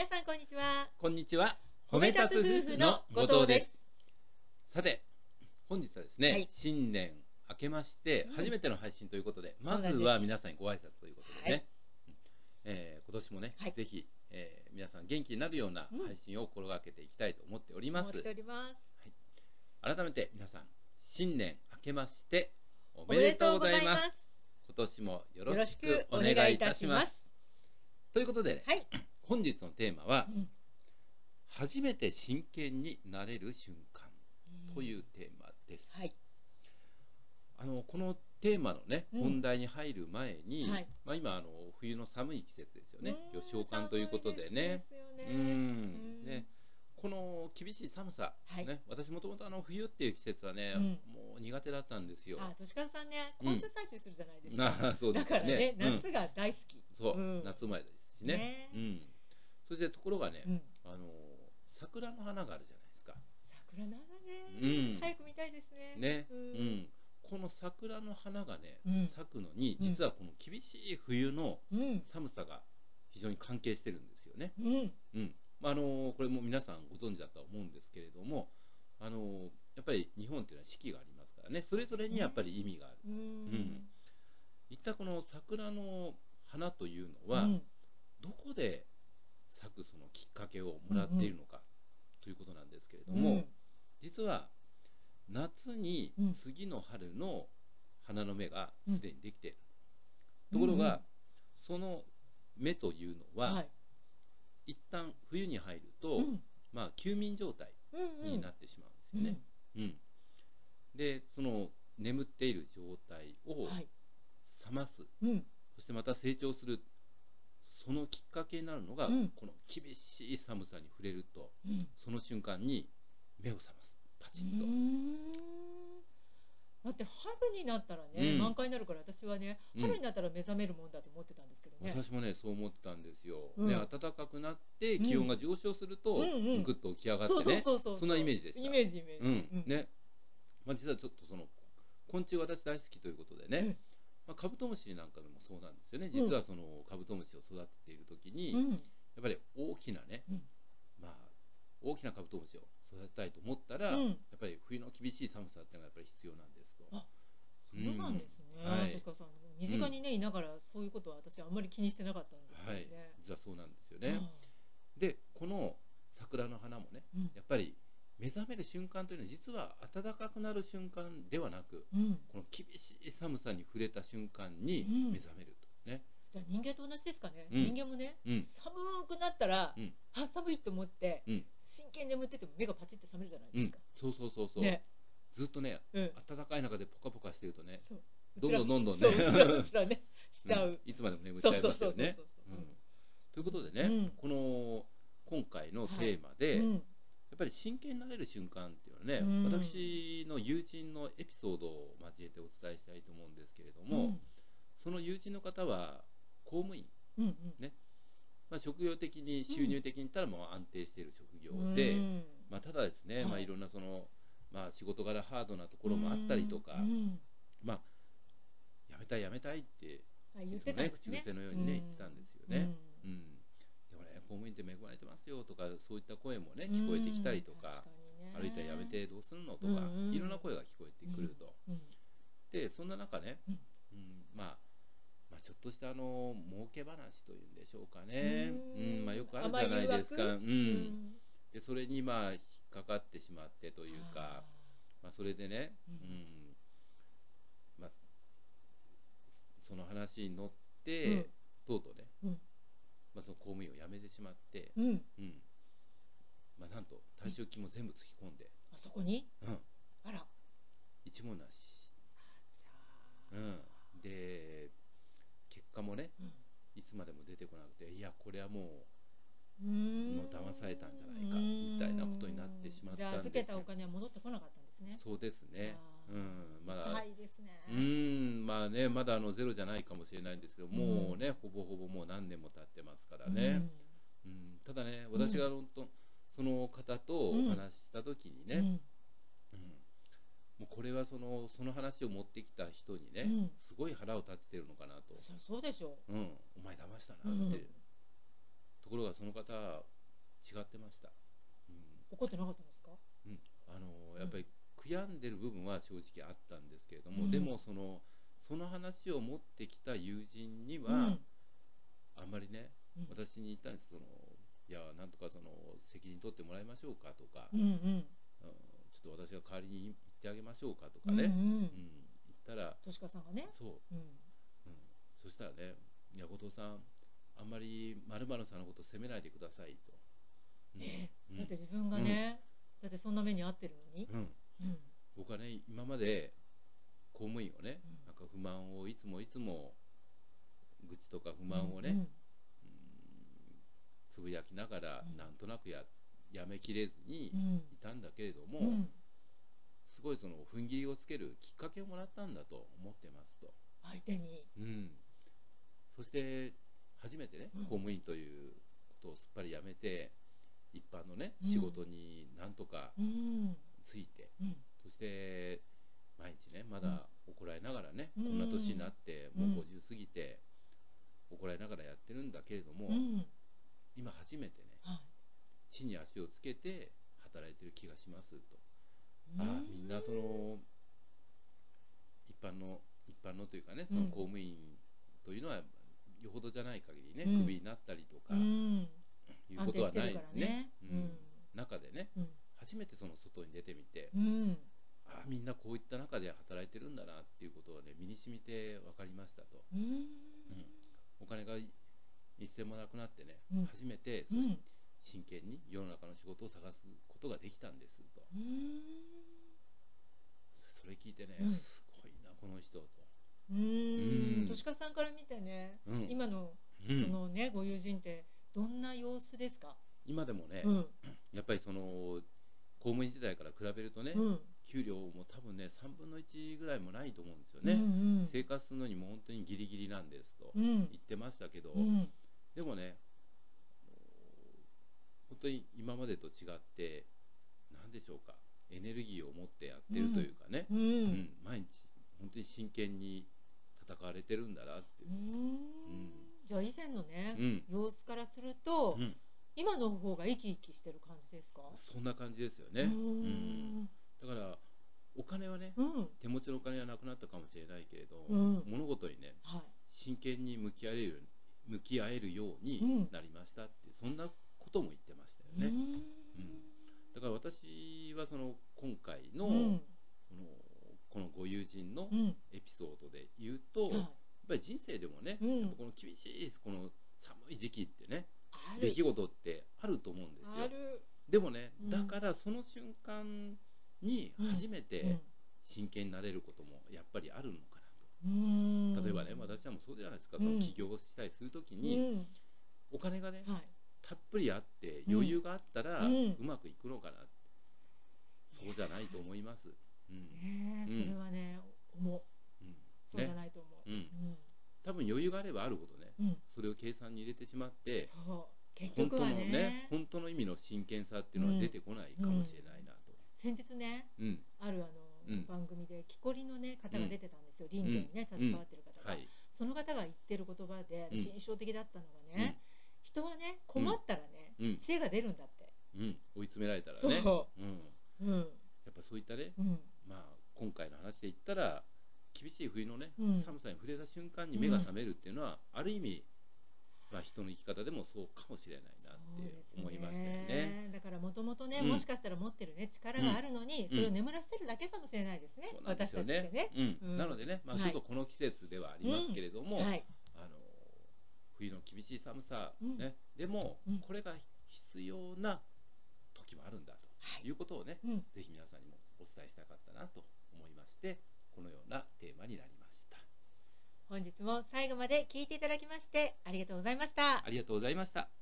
皆さんこんにちは。こんにちは。褒め立つ夫婦の後藤です。さて、本日はですね、はい。新年明けましてうん。初めての配信ということで、うなんです。ずは皆さんにご挨拶ということでね、はい。うん。えー今年もね、はい。ぜひ、えー皆さん元気になるようなうん。配信を心がけていきたいと思っております。思っております。改めて皆さん、新年明けましておおめでとうございます。今年もよろしくお願いいたします。ということでね、はい、本日のテーマは、うん。初めて真剣になれる瞬間というテーマです。はい。あのこのテーマのね、うん。本題に入る前に、はい。まあ今あの冬の寒い季節ですよね。うん。予兆寒ということでね。ね。うん。うん。ね。この厳しい寒さ、はい。ね、私もともとあの冬っていう季節はね、うん。もう苦手だったんですよ。あ、としかさんね、うん。昆虫採集するじゃないですか。なそうですよだからね夏が大好き。そう、うん。夏前ですしね。ね。うん。そしてところがね、うん、あの桜の花があるじゃないですか。桜の花ね、うん。早く見たいですね。ね、ううん。ん、この桜の花がね、うん。咲くのにうん。実はこの厳しい冬のうん、寒さが非常に関係してるんですよね。うん、うん、まああのこれも皆さんご存知だとは思うんですけれども、あのやっぱり日本っていうのは四季がありますからね、それぞれにやっぱり意味がある。うん、ん。一体この桜の花というのは、うん。どこでけをもらっているのかということなんですけれども、うん。実は夏にうん。次の春の花の芽がうん。すでにできている、ところが、その芽というのは、はい、一旦冬に入ると、うん、まあ休眠状態になってしまうんですよね。うん。でその眠っている状態をはい、冷ます、うん、そしてまた成長するそのきっかけになるのが、うん。この厳しい寒さに触れるとうん。その瞬間に目を覚ます。パチッと。だって春になったらね、うん。満開になるから私はねうん。春になったら目覚めるもんだと思ってたんですけどね、私もねそう思ってたんですよ、うん。ね暖かくなって気温が上昇すると、うんうん。ぐっと起き上がってね。そうそうそんなイメージでした。イメージイメージ、うん。ね。まあ、実はちょっとその昆虫私大好きということでね、うんまあ、カブトムシなんかでもそうなんですよね。実はそのカブトムシを育てている時に、うん。やっぱり大きなね、うん。まあ大きなカブトムシを育てたいと思ったら、うん。やっぱり冬の厳しい寒さっていうのがやっぱり必要なんですと。あそうなんですね、確かさん身近にねいながらそういうことは私あんまり気にしてなかったんですけどはい。ね、、実はそうなんですよあね。でこの桜の花もねうん。やっぱり目覚める瞬間というのは実は暖かくなる瞬間ではなくうん。この厳しい寒さに触れた瞬間にうん。目覚めるとね。じゃあ人間と同じですかね、うん。人間もね、うん。寒くなったら、うん。あ寒いと思って、うん。真剣に眠ってても目がパチって覚めるじゃないうんですか、、そうそうそうそう、ね、ずっとねうん、暖かい中でポカポカしてるとねどんどんどんどんね。ね しちゃう、うん。いつまでも眠っちゃいますよね。ということでね、うん。この今回のテーマで、うんやっぱり真剣になれる瞬間っていうのはね、うん。私の友人のエピソードを交えてお伝えしたいと思うんですけれども、その友人の方は公務員、うんうん。まあ、職業的に収入的に言ったらもう安定している職業うんで、うん。まあ、ただですね、はい。まあ、いろんなその、まあ、仕事柄ハードなところもあったりとか、うんまあ、やめたいやめたいってあ言ってね。口癖のようにね言ってたんですよね。うん公務員って恵まれてますよとかそういった声もね聞こえてきたりとか、あるいはやめてどうするのとか、いろんな声が聞こえてくると。うんでそんな中ね、うん。うんまあまあちょっとしたあの儲け話というんでしょうかね、ううんんまあ、よくあるじゃないですか、うん。でそれにまあ引っかかってしまってというかまあ、それでね、ううんんまあ、その話に乗っうん。て、とうとうね、うんまあ、その公務員を辞めてしまって、うん。うん。まあ、なんと退職金も全部つぎ込んで、あそこに？うん、あら。一文なし、じゃあ。うん、で結果もねうん。いつまでも出てこなくていやこれはもうーん。もう騙されたんじゃないかみたいなことになってしまったんですよ。じゃあ預けたお金は戻ってこなかった。んですね。うそうですね。うんまだ。ね。うんまあねまだあのゼロじゃないかもしれないんですけど、もうねほぼほぼもう何年も経ってますからね、うん。ただね私が本当その方とお話しした時にね、うん。うんもうこれはそのその話を持ってきた人にね、うん。すごい腹を立ててるのかなと、そうでしょう。ん、お前騙したう、なって、うん。とところがその方違ってました、うん。怒ってなかったんですか？うん、あのやっぱり悔やんでる部分は正直あったんですけれども、うん。でもそのその話を持ってきた友人には、うん。あんまりねうん。私に言ったんですそのいやなんとかその責任取ってもらいましょうかとか、うんうん。うんちょっと私が代わりに言ってあげましょうかとかうんうね、うんん言ったらとしかさんがねそう、うん。うん、そしたらね「いや後藤さんあんまり〇〇さんのこと責めないでください」と。うん。え？うん。だって自分がねだってそんな目に遭ってるのに？僕はね今まで公務員をね、うんなんか不満をいつもいつも愚痴とか不満をね、うんうん。つぶやきながらうん。なんとなくややめきれずにうん。いたんだけれども、うん。すごいその踏ん切りをつけるきっかけをもらったんだと思ってますと、相手に。うん、そして初めてね、うん。公務員ということをすっぱりやめて一般のねうん。仕事になんとかうんついて、うん。そして毎日ねまだ怒られながらね、うん。こんな年になってうん。もう50過ぎて怒られながらやってるんだけれども、うん。今初めてねはい。地に足をつけて働いてる気がしますと、うん。ああみんなその一般の一般のというかねそのうん公務員というのはよほどじゃない限りね、うん。クビになったりとかうん。いう安ことはない定してるからね。うん。中でねうん初めてその外に出てみて、うん。ああみんなこういった中で働いてるんだなっていうことをね身に染みて分かりましたと。うん。お金が一銭もなくなってね、うん。初めて真剣に世の中の仕事を探すことができたんですと。うんそれ聞いてね、うん。すごいなこの人と、ううんん。としかさんから見てねうん。今のうん。そのねご友人ってどんな様子ですか？今でもね、うん。やっぱりその公務員時代から比べるとね、うん。給料も多分ね3分の1ぐらいもないと思うんですようんうね、ん。生活するのにも本当にギリギリなんですとうん。言ってましたけど、うん。でもね本当に今までと違って何でしょうかエネルギーを持ってやってるというかね、ううん。ん毎日本当に真剣に戦われてるんだなっていう。う、ん。じゃあ以前のねうん。様子からするとうん今の方が生き生きしてる感じですか？そんな感じですよね、だからお金はねうん。手持ちのお金はなくなったかもしれないけれど、うん。物事にねはい。真剣に向き合える向き合えるようにうんなりましたって、そんなことも言ってましたよね、うん。だから私はその今回の,、うん。このこのご友人のうん。エピソードで言うと、はい。やっぱり人生でもね、うん。やっぱこの厳しいこの寒い時期ってね出来事ってあると思うんですよ。でもね、うん。だからその瞬間に初めて真剣になれることもやっぱりあるのかなうん。と、例えばね私はもうそうじゃないですか、うん。その起業をしたりする時うに、ん。お金がね、はい。たっぷりあってうん余裕があったら、ううん。まくいくのかなって。そうじゃないと思います。うん。それはね思ううん。そうじゃないと思う。うん。多分余裕があればあるほどねそれを計算に入れてしまってそう結本当の局はねね本当の意味の真剣さっていうのは出てこないかもしれないなと。先日ねうん。あるあの、うん。番組で木こりのね方が出てたんですよ、林業にね携わってる方が、はい。その方が言ってる言葉で印象的だったのがね、人はね困ったらね、うん。知恵が出るんだって、うん、追い詰められたらね、そう。ん、うん。やっぱそういったね、うん。まあ、今回の話で言ったら厳しい冬のね、うん。寒さに触れた瞬間に目が覚めるっていうのは、ある意味、まあ、人の生き方でもそうかもしれないなって思いましたよね。だからもともとね、うん。もしかしたら持ってるね力があるのに、うん。それを眠らせるだけかもしれないですね、私たちってね。うん。うん。なのでね、まあ、はい。ちょっとこの季節ではありますけれども、はい、あの冬の厳しい寒さ、うん。ね。でも、うん。これが必要な時もあるんだはい。ということをね、うん、ぜひ皆さんにもお伝えしたかったなと思いましてこのようなテーマになりました本日も最後まで聞いていただきましてありがとうございましたあ。りがとうございました